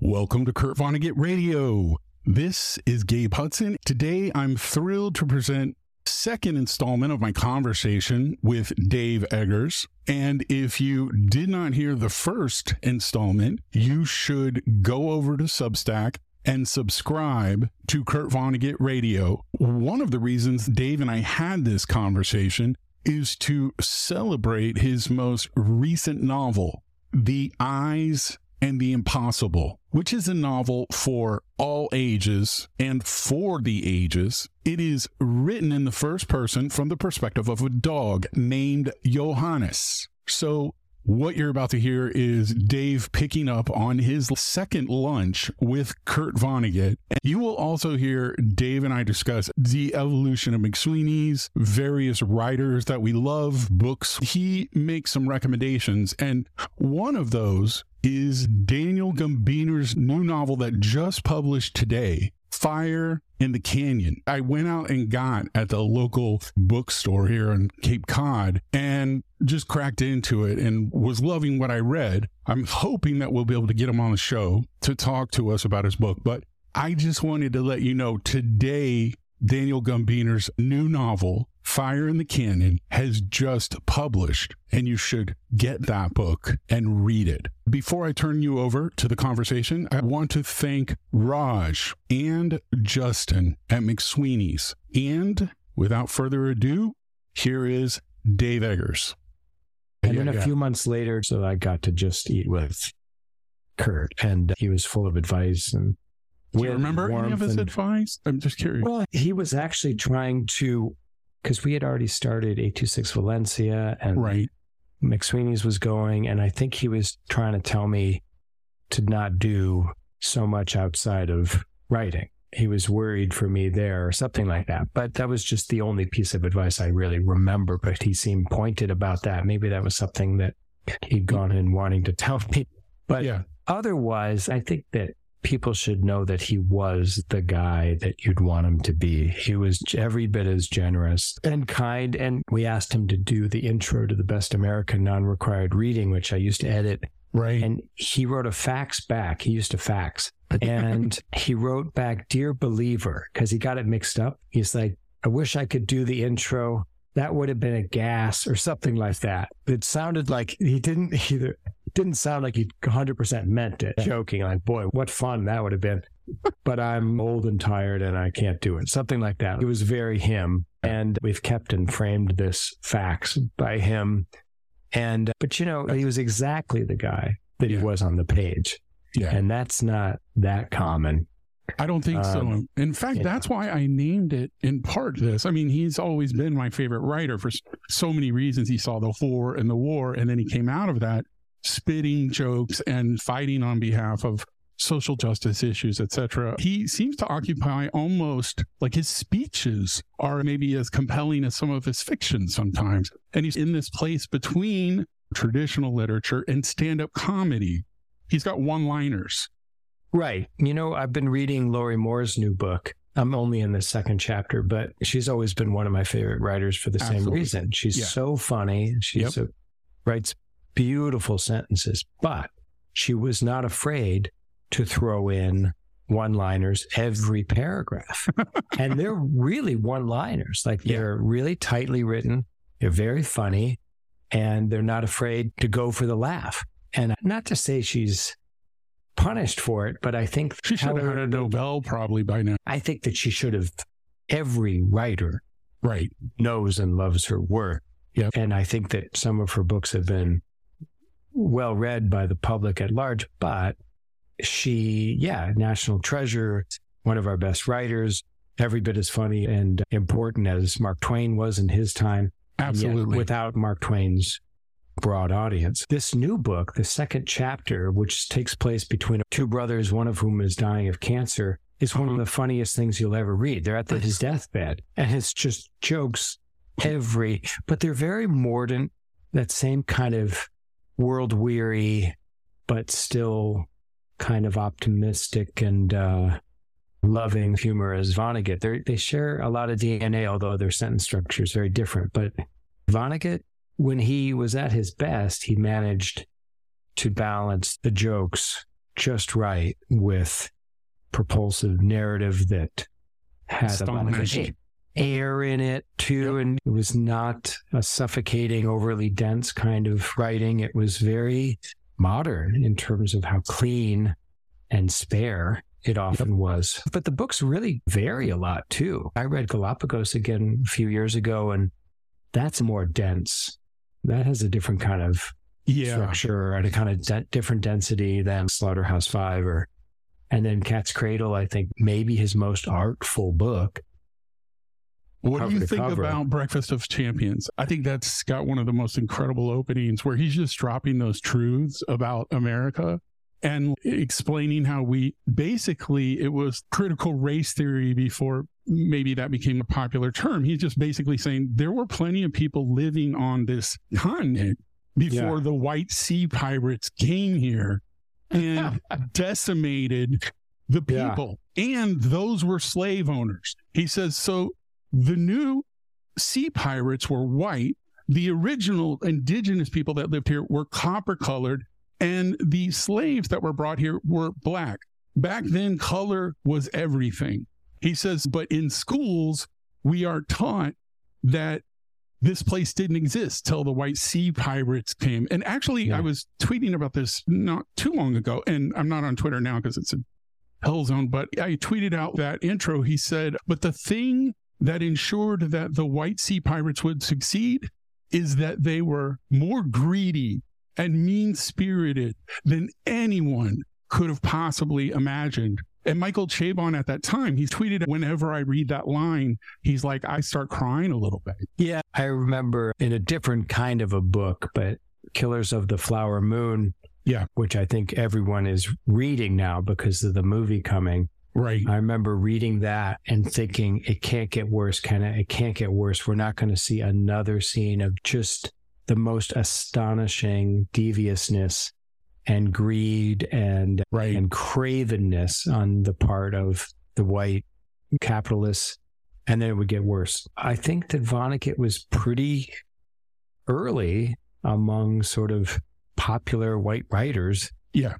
Welcome to Kurt Vonnegut Radio. This is Gabe Hudson. Today, I'm thrilled to present second installment of my conversation with Dave Eggers. And if you did not hear the first installment, you should go over to Substack and subscribe to Kurt Vonnegut Radio. One of the reasons Dave and I had this conversation is to celebrate his most recent novel, The Eyes and the Impossible, which is a novel for all ages and for the ages. It is written in the first person from the perspective of a dog named Johannes. So what you're about to hear is Dave picking up on his second lunch with Kurt Vonnegut. and You will also hear Dave and I discuss the evolution of McSweeney's, various writers that we love, books. He makes some recommendations, and one of those is Daniel Gumbiner's new novel that just published today, Fire in the Canyon. I went out and got at the local bookstore here in Cape Cod and just cracked into it and was loving what I read. I'm hoping that we'll be able to get him on the show to talk to us about his book. But I just wanted to let you know today, Daniel Gumbiner's new novel, Fire in the Canyon, has just published, and you should get that book and read it. Before I turn you over to the conversation, I want to thank Raj and Justin at McSweeney's. And without further ado, here is Dave Eggers. And yeah, then a yeah. few months later, so I got to just eat with Kurt, and he was full of advice and do you remember any of his and, advice? I'm just curious. Well, he was actually trying to, because we had already started 826 Valencia and right. McSweeney's was going. And I think he was trying to tell me to not do so much outside of writing. He was worried for me there or something like that. But that was just the only piece of advice I really remember. But he seemed pointed about that. Maybe that was something that he'd gone in wanting to tell me. But yeah. otherwise, I think that people should know that he was the guy that you'd want him to be. He was every bit as generous and kind. And we asked him to do the intro to the Best American Non Required Reading, which I used to edit. Right. And he wrote a fax back. He used to fax. And he wrote back, Dear Believer, because he got it mixed up. He's like, I wish I could do the intro. That would have been a gas or something like that. It sounded like he didn't either didn't sound like he 100% meant it, joking, like, boy, what fun that would have been. but I'm old and tired and I can't do it. Something like that. It was very him. And we've kept and framed this fax by him. And, but you know, he was exactly the guy that he was on the page. Yeah. And that's not that common. I don't think um, so. In fact, yeah. that's why I named it in part this. I mean, he's always been my favorite writer for so many reasons. He saw the war and the war, and then he came out of that spitting jokes and fighting on behalf of social justice issues, etc. He seems to occupy almost like his speeches are maybe as compelling as some of his fiction sometimes. And he's in this place between traditional literature and stand-up comedy. He's got one-liners. Right. You know, I've been reading Lorrie Moore's new book. I'm only in the second chapter, but she's always been one of my favorite writers for the Absolutely. same reason. She's yeah. so funny. She yep. writes beautiful sentences, but she was not afraid to throw in one liners every paragraph. and they're really one liners. Like they're yeah. really tightly written. They're very funny and they're not afraid to go for the laugh. And not to say she's punished for it, but I think she should have had a Nobel probably by now. I think that she should have. Every writer, right, knows and loves her work. Yep. And I think that some of her books have been well read by the public at large, but she, yeah, national treasure, one of our best writers, every bit as funny and important as Mark Twain was in his time. Absolutely. Without Mark Twain's broad audience. This new book, the second chapter, which takes place between two brothers, one of whom is dying of cancer, is one of uh-huh. the funniest things you'll ever read. They're at the, his deathbed and it's just jokes every, but they're very mordant, that same kind of world weary, but still kind of optimistic and uh, loving humor as Vonnegut. They're, they share a lot of DNA, although their sentence structure is very different. But Vonnegut when he was at his best, he managed to balance the jokes just right with propulsive narrative that had a lot of air in it too. Yep. And it was not a suffocating, overly dense kind of writing. It was very modern in terms of how clean and spare it often yep. was. But the books really vary a lot too. I read Galapagos again a few years ago, and that's more dense. That has a different kind of yeah. structure and a kind of de- different density than Slaughterhouse Five or and then Cat's Cradle, I think maybe his most artful book. What do you think cover. about Breakfast of Champions? I think that's got one of the most incredible openings where he's just dropping those truths about America and explaining how we basically it was critical race theory before maybe that became a popular term. He's just basically saying there were plenty of people living on this continent before yeah. the white sea pirates came here and decimated the people. Yeah. And those were slave owners. He says, so the new sea pirates were white. The original indigenous people that lived here were copper colored, and the slaves that were brought here were black. Back then, color was everything. He says, but in schools, we are taught that this place didn't exist till the white sea pirates came. And actually, yeah. I was tweeting about this not too long ago, and I'm not on Twitter now because it's a hell zone, but I tweeted out that intro. He said, But the thing that ensured that the white sea pirates would succeed is that they were more greedy and mean spirited than anyone could have possibly imagined. And Michael Chabon at that time, he tweeted, whenever I read that line, he's like, I start crying a little bit. Yeah. I remember in a different kind of a book, but Killers of the Flower Moon. Yeah. Which I think everyone is reading now because of the movie coming. Right. I remember reading that and thinking, it can't get worse, Can it? It can't get worse. We're not going to see another scene of just the most astonishing deviousness and greed and right. and cravenness on the part of the white capitalists, and then it would get worse. I think that Vonnegut was pretty early among sort of popular white writers. Yeah.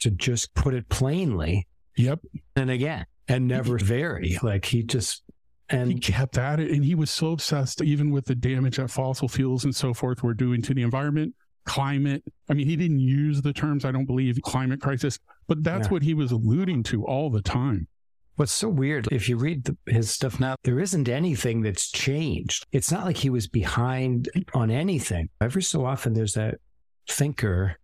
To just put it plainly. Yep. And again, and never vary. Like he just and he kept at it and he was so obsessed even with the damage that fossil fuels and so forth were doing to the environment climate. I mean, he didn't use the terms, I don't believe, climate crisis, but that's yeah. what he was alluding to all the time. What's so weird, if you read the, his stuff now, there isn't anything that's changed. It's not like he was behind on anything. Every so often, there's that thinker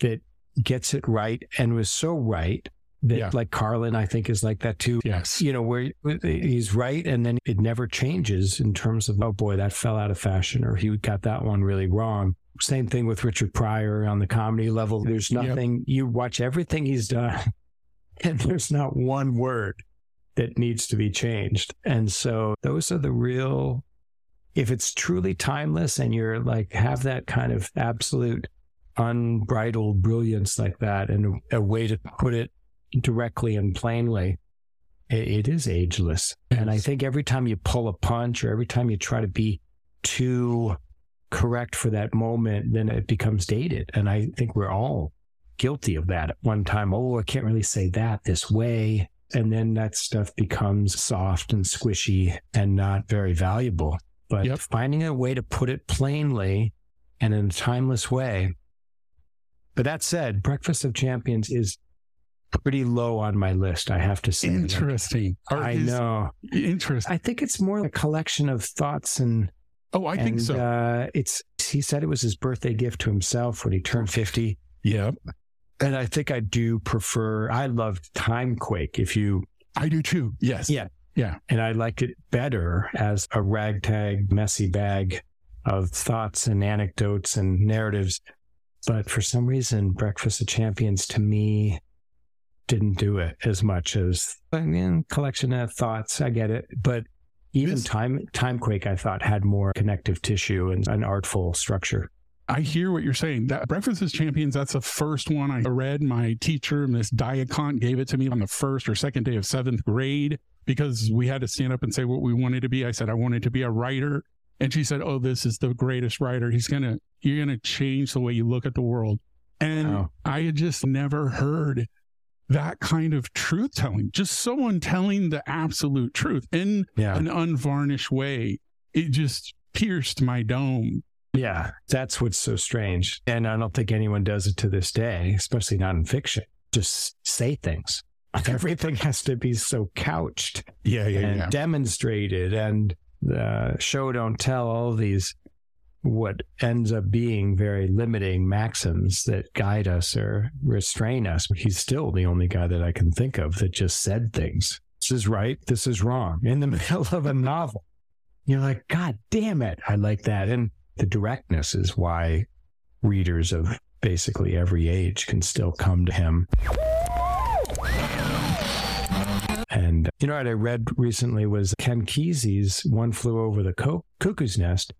that gets it right and was so right that, yeah. like Carlin, I think, is like that too. Yes. You know, where he's right and then it never changes in terms of, oh boy, that fell out of fashion or he got that one really wrong. Same thing with Richard Pryor on the comedy level. There's nothing, yep. you watch everything he's done, and there's not one word that needs to be changed. And so those are the real, if it's truly timeless and you're like, have that kind of absolute unbridled brilliance like that, and a, a way to put it directly and plainly, it, it is ageless. And I think every time you pull a punch or every time you try to be too correct for that moment, then it becomes dated. And I think we're all guilty of that at one time. Oh, I can't really say that this way. And then that stuff becomes soft and squishy and not very valuable. But yep. finding a way to put it plainly and in a timeless way. But that said, Breakfast of Champions is pretty low on my list, I have to say. Interesting. I know. Interesting. I think it's more a collection of thoughts and Oh, I and, think so. Uh, it's he said it was his birthday gift to himself when he turned fifty. Yeah, and I think I do prefer. I loved Timequake. If you, I do too. Yes. Yeah. Yeah. And I liked it better as a ragtag, messy bag of thoughts and anecdotes and narratives. But for some reason, Breakfast of Champions to me didn't do it as much as a mean, collection of thoughts. I get it, but even this, time Timequake, I thought, had more connective tissue and an artful structure. I hear what you're saying. That Breakfast is Champions, that's the first one I read. My teacher, Miss Diacont, gave it to me on the first or second day of seventh grade because we had to stand up and say what we wanted to be. I said I wanted to be a writer. And she said, "Oh, this is the greatest writer. He's gonna, you're gonna change the way you look at the world." And Wow. I had just never heard that kind of truth telling. Just someone telling the absolute truth in Yeah. an unvarnished way. It just pierced my dome. Yeah. That's what's so strange. And I don't think anyone does it to this day, especially not in fiction. Just say things. Everything has to be so couched Yeah, yeah, and yeah. demonstrated and uh, show don't tell all these what ends up being very limiting maxims that guide us or restrain us he's still the only guy that i can think of that just said things. This is right this is wrong. In the middle of a novel you're like god damn it. I like that. And the directness is why readers of basically every age can still come to him. And you know what I read recently was Ken Kesey's One Flew Over the Co- Cuckoo's Nest,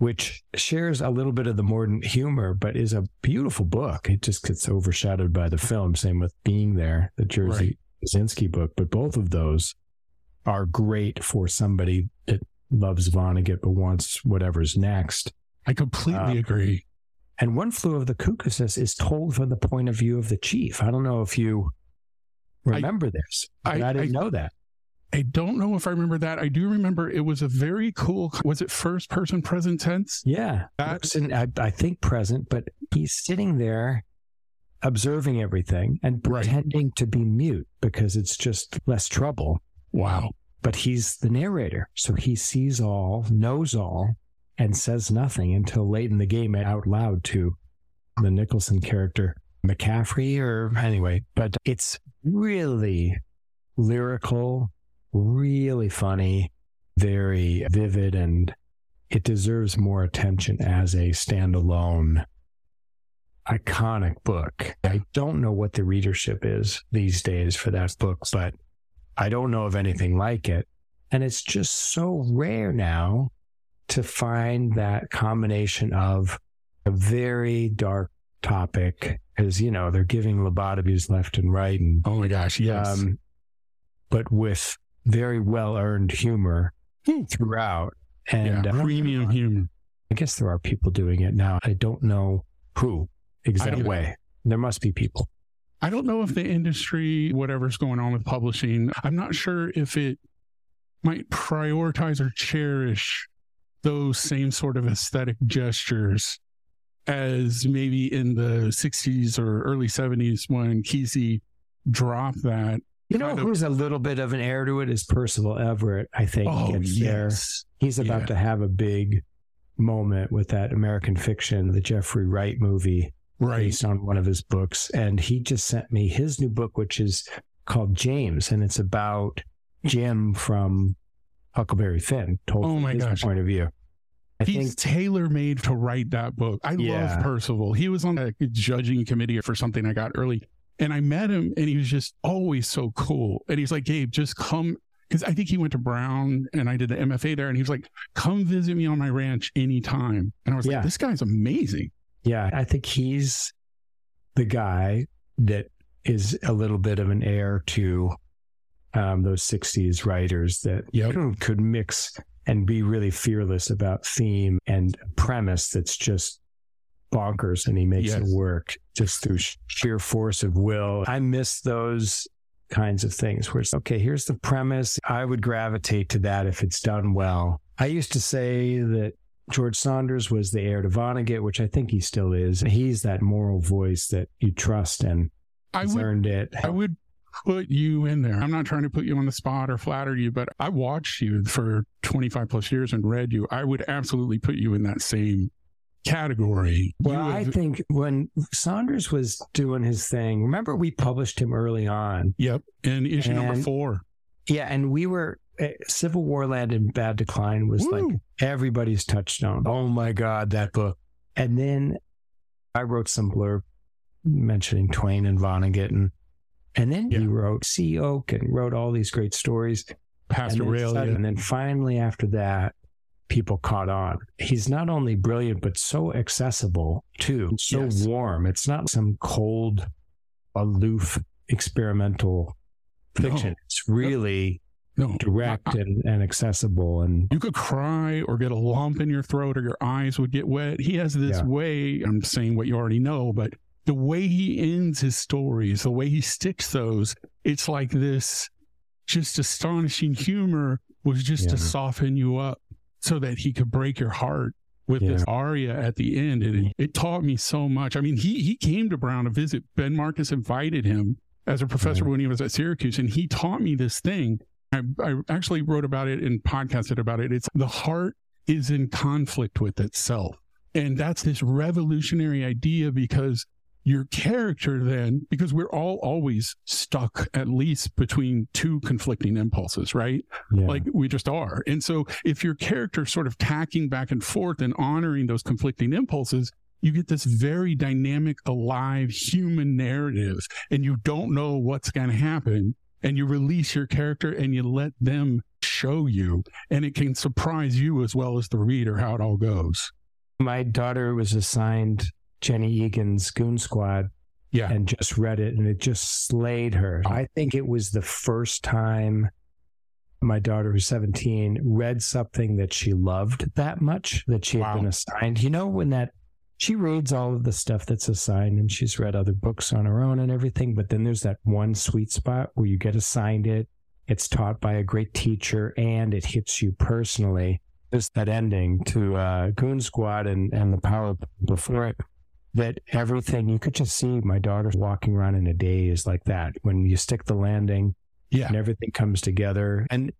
which shares a little bit of the modern humor, but is a beautiful book. It just gets overshadowed by the film. Same with Being There, the Jerzy Kosinski book. But both of those are great for somebody that loves Vonnegut but wants whatever's next. I completely Uh, agree. And One Flew of the Cuckoo's Nest is told from the point of view of the chief. I don't know if you I- remember this, but I, I- didn't I- know that. I don't know if I remember that. I do remember it was a very cool. Was it first person present tense? Yeah, That- person, I, I think present, but he's sitting there observing everything and Right. pretending to be mute because it's just less trouble. Wow. But he's the narrator, so he sees all, knows all, and says nothing until late in the game out loud to the Nicholson character, McCaffrey, or anyway. But it's really lyrical, really funny, very vivid, and it deserves more attention as a standalone iconic book. I don't know what the readership is these days for that book, but I don't know of anything like it. And it's just so rare now to find that combination of a very dark topic, because, you know, they're giving lobotomies left and right and Oh my gosh. Yes. um, but with very well earned humor Hmm. throughout. yeah. And uh, Premium humor. I guess there are people doing it now. I don't know who exactly. way. There must be people. I don't know if the industry, whatever's going on with publishing, I'm not sure if it might prioritize or cherish those same sort of aesthetic gestures as maybe in the 60s or early 70s when Kesey dropped that. You know of- who's a little bit of an heir to it is Percival Everett. I think Oh, gets there. yes. He's about Yeah. to have a big moment with that American fiction, the Jeffrey Wright movie Right. based on one of his books. And he just sent me his new book, which is called James, and it's about Jim from Huckleberry Finn, told Oh from my his gosh. point of view. I He's tailor made to write that book. I Yeah. love Percival. He was on a judging committee for something I got early. And I met him and he was just always so cool. And he's like, Gabe, just come. Because I think he went to Brown and I did the MFA there. And he was like, come visit me on my ranch anytime. And I was Yeah. like, this guy's amazing. Yeah, I think he's the guy that is a little bit of an heir to um, those 60s writers that Yep. could mix and be really fearless about theme and premise that's just bonkers and he makes it work just through sheer force of will. I miss those kinds of things where it's okay, here's the premise. I would gravitate to that if it's done well. I used to say that George Saunders was the heir to Vonnegut, which I think he still is. He's that moral voice that you trust and I would, earned it. I would put you in there. I'm not trying to put you on the spot or flatter you, but I watched you for 25 plus years and read you. I would absolutely put you in that same category. Well, You I think when Saunders was doing his thing, remember we published him early on. Yep. In issue number four. Yeah, and we were uh, Civil War Land in Bad Decline was like everybody's touchstone. Oh my God, that book. And then I wrote some blurb mentioning Twain and Vonnegut and and then he wrote Sea Oak and wrote all these great stories. Pastoralia. yeah. and then finally after that, people caught on. He's not only brilliant, but so accessible too, so Yes. warm. It's not some cold, aloof, experimental fiction. No. It's really no, direct I- and, and accessible. And you could cry or get a lump in your throat or your eyes would get wet. He has this Yeah. way, I'm saying what you already know, but the way he ends his stories, the way he sticks those, it's like this just astonishing humor was just to soften you up so that he could break your heart with this aria at the end. And it, mm-hmm. it taught me so much. I mean, he he came to Brown to visit. Ben Marcus invited him as a professor Right. when he was at Syracuse, and he taught me this thing. I, I actually wrote about it and podcasted about it. It's the heart is in conflict with itself. And that's this revolutionary idea because your character then, because we're all always stuck at least between two conflicting impulses, right? yeah, Like we just are. And so if your character sort of tacking back and forth and honoring those conflicting impulses, you get this very dynamic, alive human narrative, and you don't know what's going to happen. And you release your character and you let them show you, and it can surprise you as well as the reader how it all goes. my daughter was assigned Jenny Egan's Goon Squad Yeah. and just read it and it just slayed her. I think it was the first time my daughter who's 17 read something that she loved that much that she had Wow. been assigned. You know, when that she reads all of the stuff that's assigned and she's read other books on her own and everything, but then there's that one sweet spot where you get assigned it, it's taught by a great teacher and it hits you personally. There's that ending to uh, Goon Squad and, and the power before it that everything you could just see my daughter walking around in a daze like that when you stick the landing Yeah. and everything comes together. And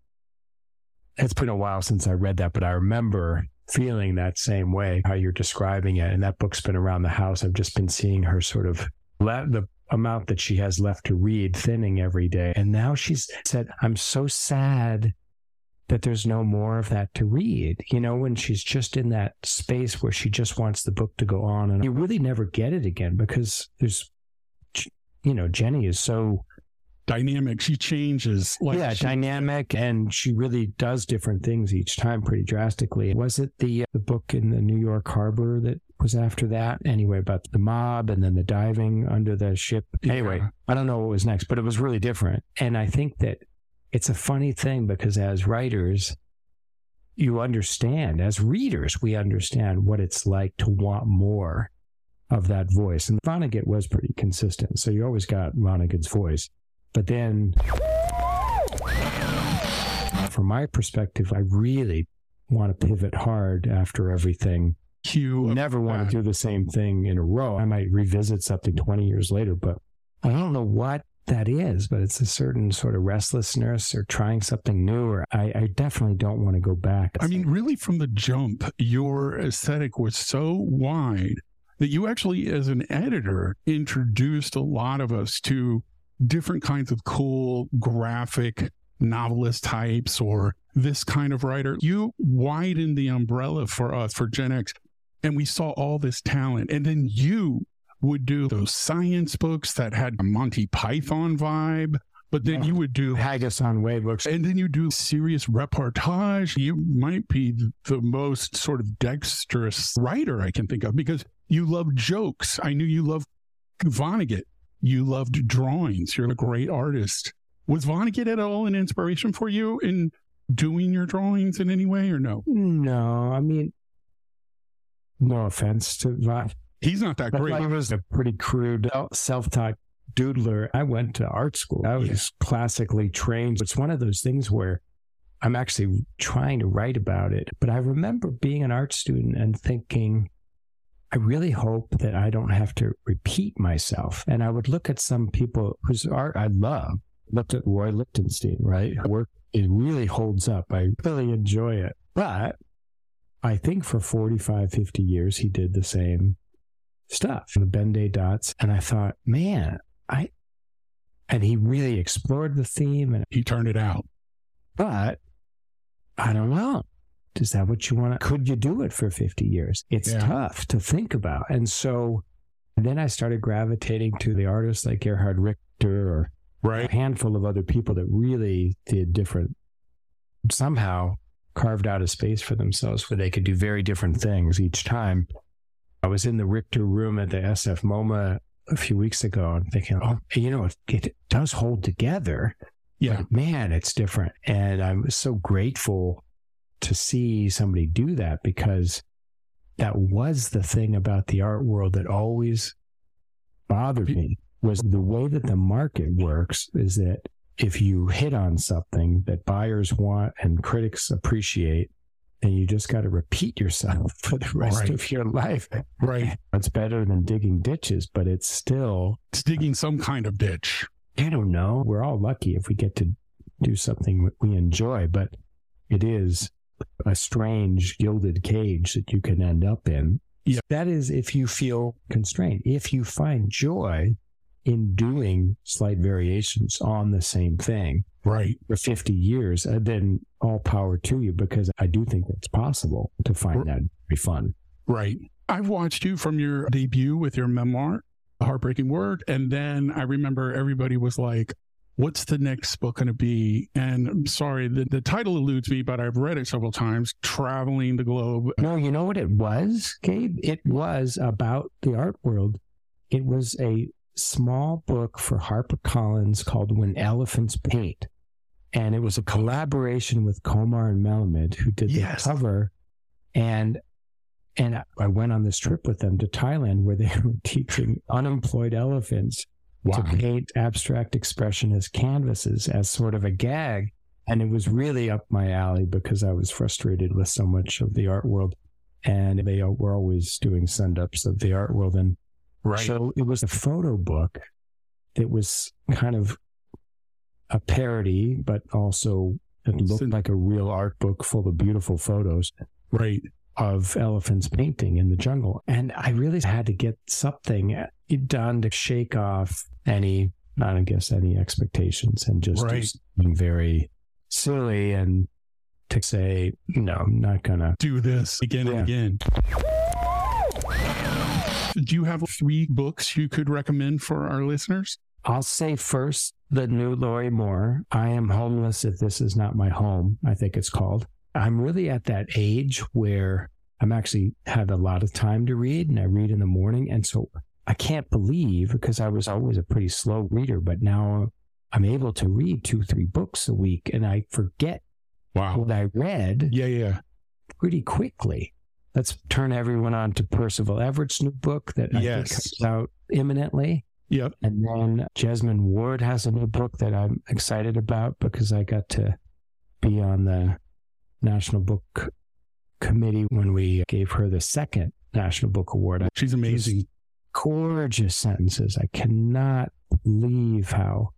it's been a while since I read that, but I remember feeling that same way, how you're describing it. And that book's been around the house. I've just been seeing her sort of let the amount that she has left to read thinning every day. And now she's said, I'm so sad that there's no more of that to read. You know, when she's just in that space where she just wants the book to go on and you really never get it again because there's, you know, Jenny is so Dynamic. She changes. Like yeah, she- dynamic, and she really does different things each time pretty drastically. Was it the uh, the book in the New York harbor that was after that? Anyway, about the mob and then the diving under the ship. Anyway, I don't know what was next, but it was really different. And I think that it's a funny thing because as writers, you understand, as readers, we understand what it's like to want more of that voice. And Vonnegut was pretty consistent. So you always got Vonnegut's voice. But then, from my perspective, I really want to pivot hard after everything. You Never want to do the same thing in a row. I might revisit something 20 years later, but I don't know what that is, but it's a certain sort of restlessness or trying something new. Or I, I definitely don't want to go back. I mean, really, from the jump, your aesthetic was so wide that you actually, as an editor, introduced a lot of us to different kinds of cool graphic novelist types or this kind of writer. You widened the umbrella for us, for Gen X, and we saw all this talent. And then you would do those science books that had a Monty Python vibe. But then you would do Haggis-on-Whey books. and then you do serious reportage. You might be the most sort of dexterous writer I can think of because you love jokes. I knew you loved Vonnegut. You loved drawings. You're a great artist. Was Vonnegut at all an inspiration for you in doing your drawings in any way or no? No, I mean, no offense to Von. He's not that But great. He was a pretty crude, self-taught doodler. I went to art school. I was Yeah. classically trained. It's one of those things where I'm actually trying to write about it. But I remember being an art student and thinking, I really hope that I don't have to repeat myself. And I would look at some people whose art I love. Looked at Roy Lichtenstein, right? Work it really holds up. I really enjoy it. But I think for 45, 50 years he did the same stuff, the Ben-Day dots. And I thought, man, I and he really explored the theme and He turned it out. but I don't know. Is that what you want to? Could you do it for 50 years? It's Yeah. tough to think about. And so then I started gravitating to the artists like Gerhard Richter or a handful of other people that really did different, somehow carved out a space for themselves where they could do very different things each time. I was in the Richter room at the SF MoMA a few weeks ago and thinking, oh, you know, it, it does hold together Yeah. Man, it's different. And I'm so grateful to see somebody do that because that was the thing about the art world that always bothered me was the way that the market works is that if you hit on something that buyers want and critics appreciate, then you just got to repeat yourself for the rest Right. of your life. Right. It's better than digging ditches, but it's still, It's digging some kind of ditch. I don't know. We're all lucky if we get to do something we enjoy, but it is a strange gilded cage that you can end up in. Yeah. That is if you feel constrained. If you find joy in doing slight variations on the same thing Right. for 50 years, uh, then all power to you because I do think it's possible to find that be fun. Right. I've watched you from your debut with your memoir, The Heartbreaking Work. And then I remember everybody was like, What's the next book going to be? And I'm sorry, the, the title eludes me, but I've read it several times Traveling the Globe. No, you know what it was, Gabe? It was about the art world. It was a small book for HarperCollins called When Elephants Paint. And it was a collaboration with Komar and Melamid, who did Yes. the cover. And and I went on this trip with them to Thailand where they were teaching unemployed elephants Wow. to paint abstract expressionist canvases as sort of a gag. And it was really up my alley because I was frustrated with so much of the art world. And they were always doing send ups of the art world. And Right. so it was a photo book that was kind of a parody, but also it looked like a real art book full of beautiful photos right. of elephants painting in the jungle. And I really had to get something done to shake off any, not I guess, any expectations and just Right. something very silly and to say, no, I'm not going to. Do this again Yeah. and again. Do you have three books you could recommend for our listeners? I'll say first the new Lorrie Moore. I am homeless if this is not my home, I think it's called. I'm really at that age where I'm actually have a lot of time to read and I read in the morning. And so I can't believe because I was always a pretty slow reader, but now I'm able to read two, three books a week and I forget Wow. what I read Yeah, yeah. pretty quickly. Let's turn everyone on to Percival Everett's new book that I Yes. think comes out imminently. Yep. And then Jesmyn Ward has a new book that I'm excited about because I got to be on the National Book Committee when we gave her the second National Book Award. She's amazing. Gorgeous sentences. I cannot believe how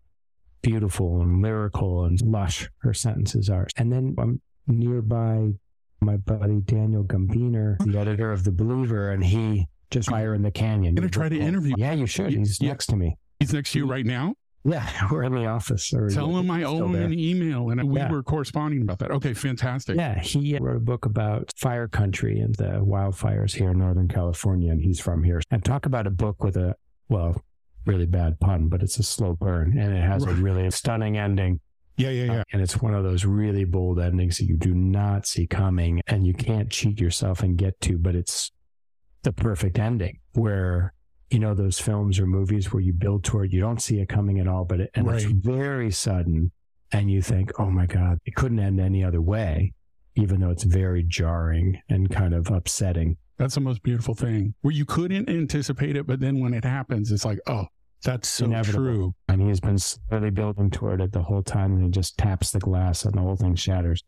beautiful and lyrical and lush her sentences are. And then I'm nearby my buddy Daniel Gumbiner, the editor of The Believer, and he just fire in the canyon. gonna try to interview- Yeah, you should. He's Yeah. next to me. He's next to you right now. Yeah, we're in the office. Or Tell him I owe him an email, and we Yeah. were corresponding about that. Okay, fantastic. Yeah, he uh, wrote a book about fire country and the wildfires here in Northern California, and he's from here. And talk about a book with a, well, really bad pun, but it's a slow burn, and it has Right. a really stunning ending. Yeah, yeah, yeah. And it's one of those really bold endings that you do not see coming, and you can't cheat yourself and get to, but it's the perfect ending where. You know those films or movies where you build toward, you don't see it coming at all, but it, and it's very sudden, and you think, "Oh my God, it couldn't end any other way." even though it's very jarring and kind of upsetting. That's the most beautiful thing where you couldn't anticipate it, but then when it happens, it's like, oh, that's so Inevitable. true. And he has been slowly building toward it the whole time, and he just taps the glass, and the whole thing shatters.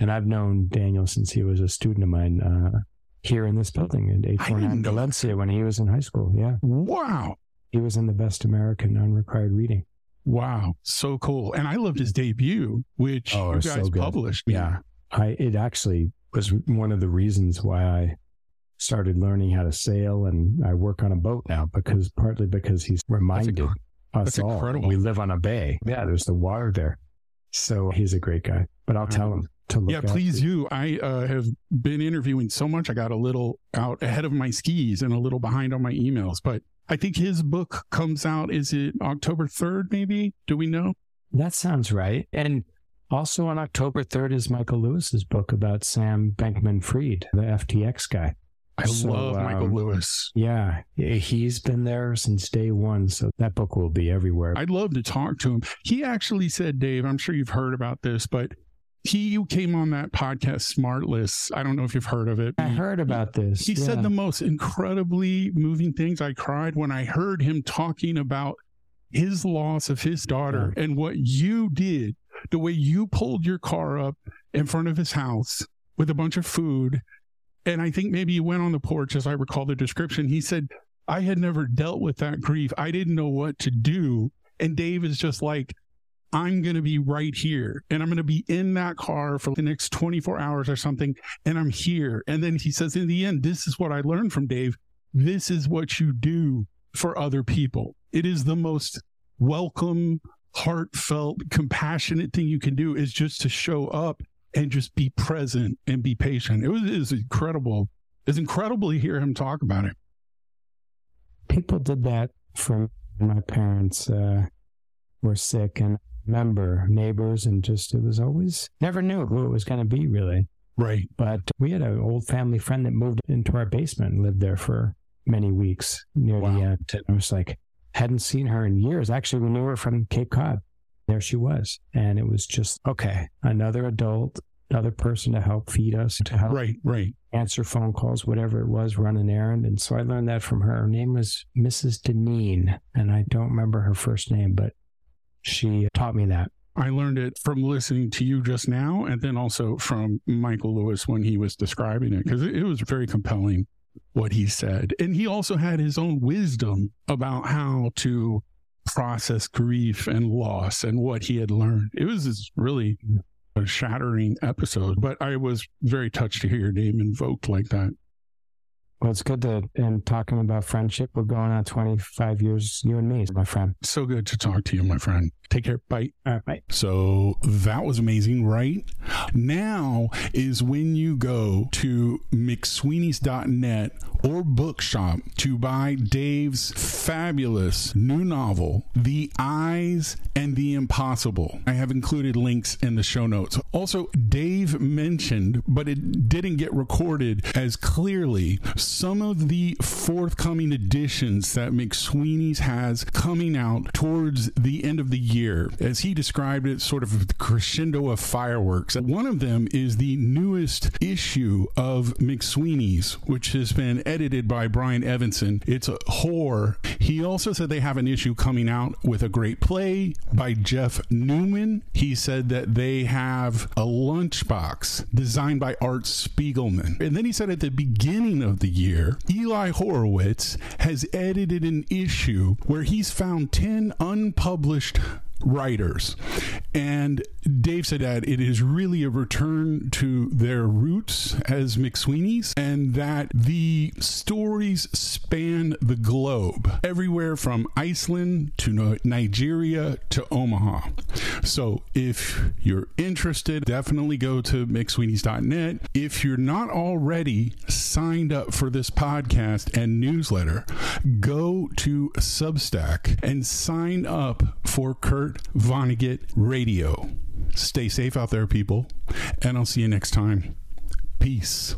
And I've known Daniel since he was a student of mine uh, here in this building didn't 849 Valencia when he was in high school. Yeah, Wow. he was in the Best American Unrequired Reading. Wow. So cool. And I loved his debut, which Oh, you it's so guys published. Yeah, I it actually was one of the reasons why I started learning how to sail, and I work on a boat now because partly because he's reminded inc- us that's all incredible. we live on a bay. Yeah, there's the water there, so he's a great guy. But I'll tell him to look. Yeah, please you. I uh, have been interviewing so much, I got a little out ahead of my skis and a little behind on my emails. But I think his book comes out, is it October 3rd, maybe? Do we know? That sounds right. And also on October 3rd is Michael Lewis's book about Sam Bankman Fried, the FTX guy. I So, love Michael um, Lewis. Yeah, he's been there since day one. So that book will be everywhere. I'd love to talk to him. He actually said, Dave, I'm sure you've heard about this, but he came on that podcast, Smartless. I don't know if you've heard of it. I heard about this. He yeah. said the most incredibly moving things. I cried when I heard him talking about his loss of his daughter and what you did, the way you pulled your car up in front of his house with a bunch of food. And I think maybe you went on the porch, as I recall the description. He said, I had never dealt with that grief. I didn't know what to do. And Dave is just like, I'm going to be right here and I'm going to be in that car for the next 24 hours or something. And I'm here. And then he says, in the end, this is what I learned from Dave. This is what you do for other people. It is the most welcome, heartfelt, compassionate thing you can do is just to show up and just be present and be patient. It was, it was incredible. It's incredible to hear him talk about it. people did that for my parents uh, were sick and remember neighbors and just it was always never knew who it was going to be really Right. but we had an old family friend that moved into our basement and lived there for many weeks near the Wow. end and it was like hadn't seen her in years actually we knew her from cape cod there she was and it was just okay another adult another person to help feed us to help Right. Right. answer phone calls, whatever it was, run an errand. And so I learned that from her. Her name was Mrs. Deneen, and I don't remember her first name, but she taught me that. I learned it from listening to you just now, and then also from Michael Lewis when he was describing it, because it, was very compelling what he said. And he also had his own wisdom about how to process grief and loss and what he had learned. It was this really a shattering episode, but I was very touched to hear your name invoked like that. Well, it's good to, and talking about friendship, we're going on 25 years, you and me, my friend. So good to talk to you, my friend. Take care. Bye. All right, bye. So that was amazing, right? Now is when you go to McSweeney's.net or bookshop to buy Dave's fabulous new novel, The Eyes and the Impossible. I have included links in the show notes. Also, Dave mentioned, but it didn't get recorded as clearly, some of the forthcoming editions that McSweeney's has coming out towards the end of the year. As he described it, sort of the crescendo of fireworks. One of them is the newest issue of McSweeney's, which has been edited by Brian Evenson. It's a horror. He also said they have an issue coming out with a great play by Jeff Newman. He said that they have a lunchbox designed by Art Spiegelman. And then he said at the beginning of the year, Eli Horowitz has edited an issue where he's found 10 unpublished writers. And Dave said that it is really a return to their roots as McSweeney's and that the stories span the globe, everywhere from Iceland to Nigeria to Omaha. So if you're interested, definitely go to McSweeney's.net. If you're not already signed up for this podcast and newsletter, go to Substack and sign up for Kurt Vonnegut Radio. Stay safe out there, people, and I'll see you next time. Peace.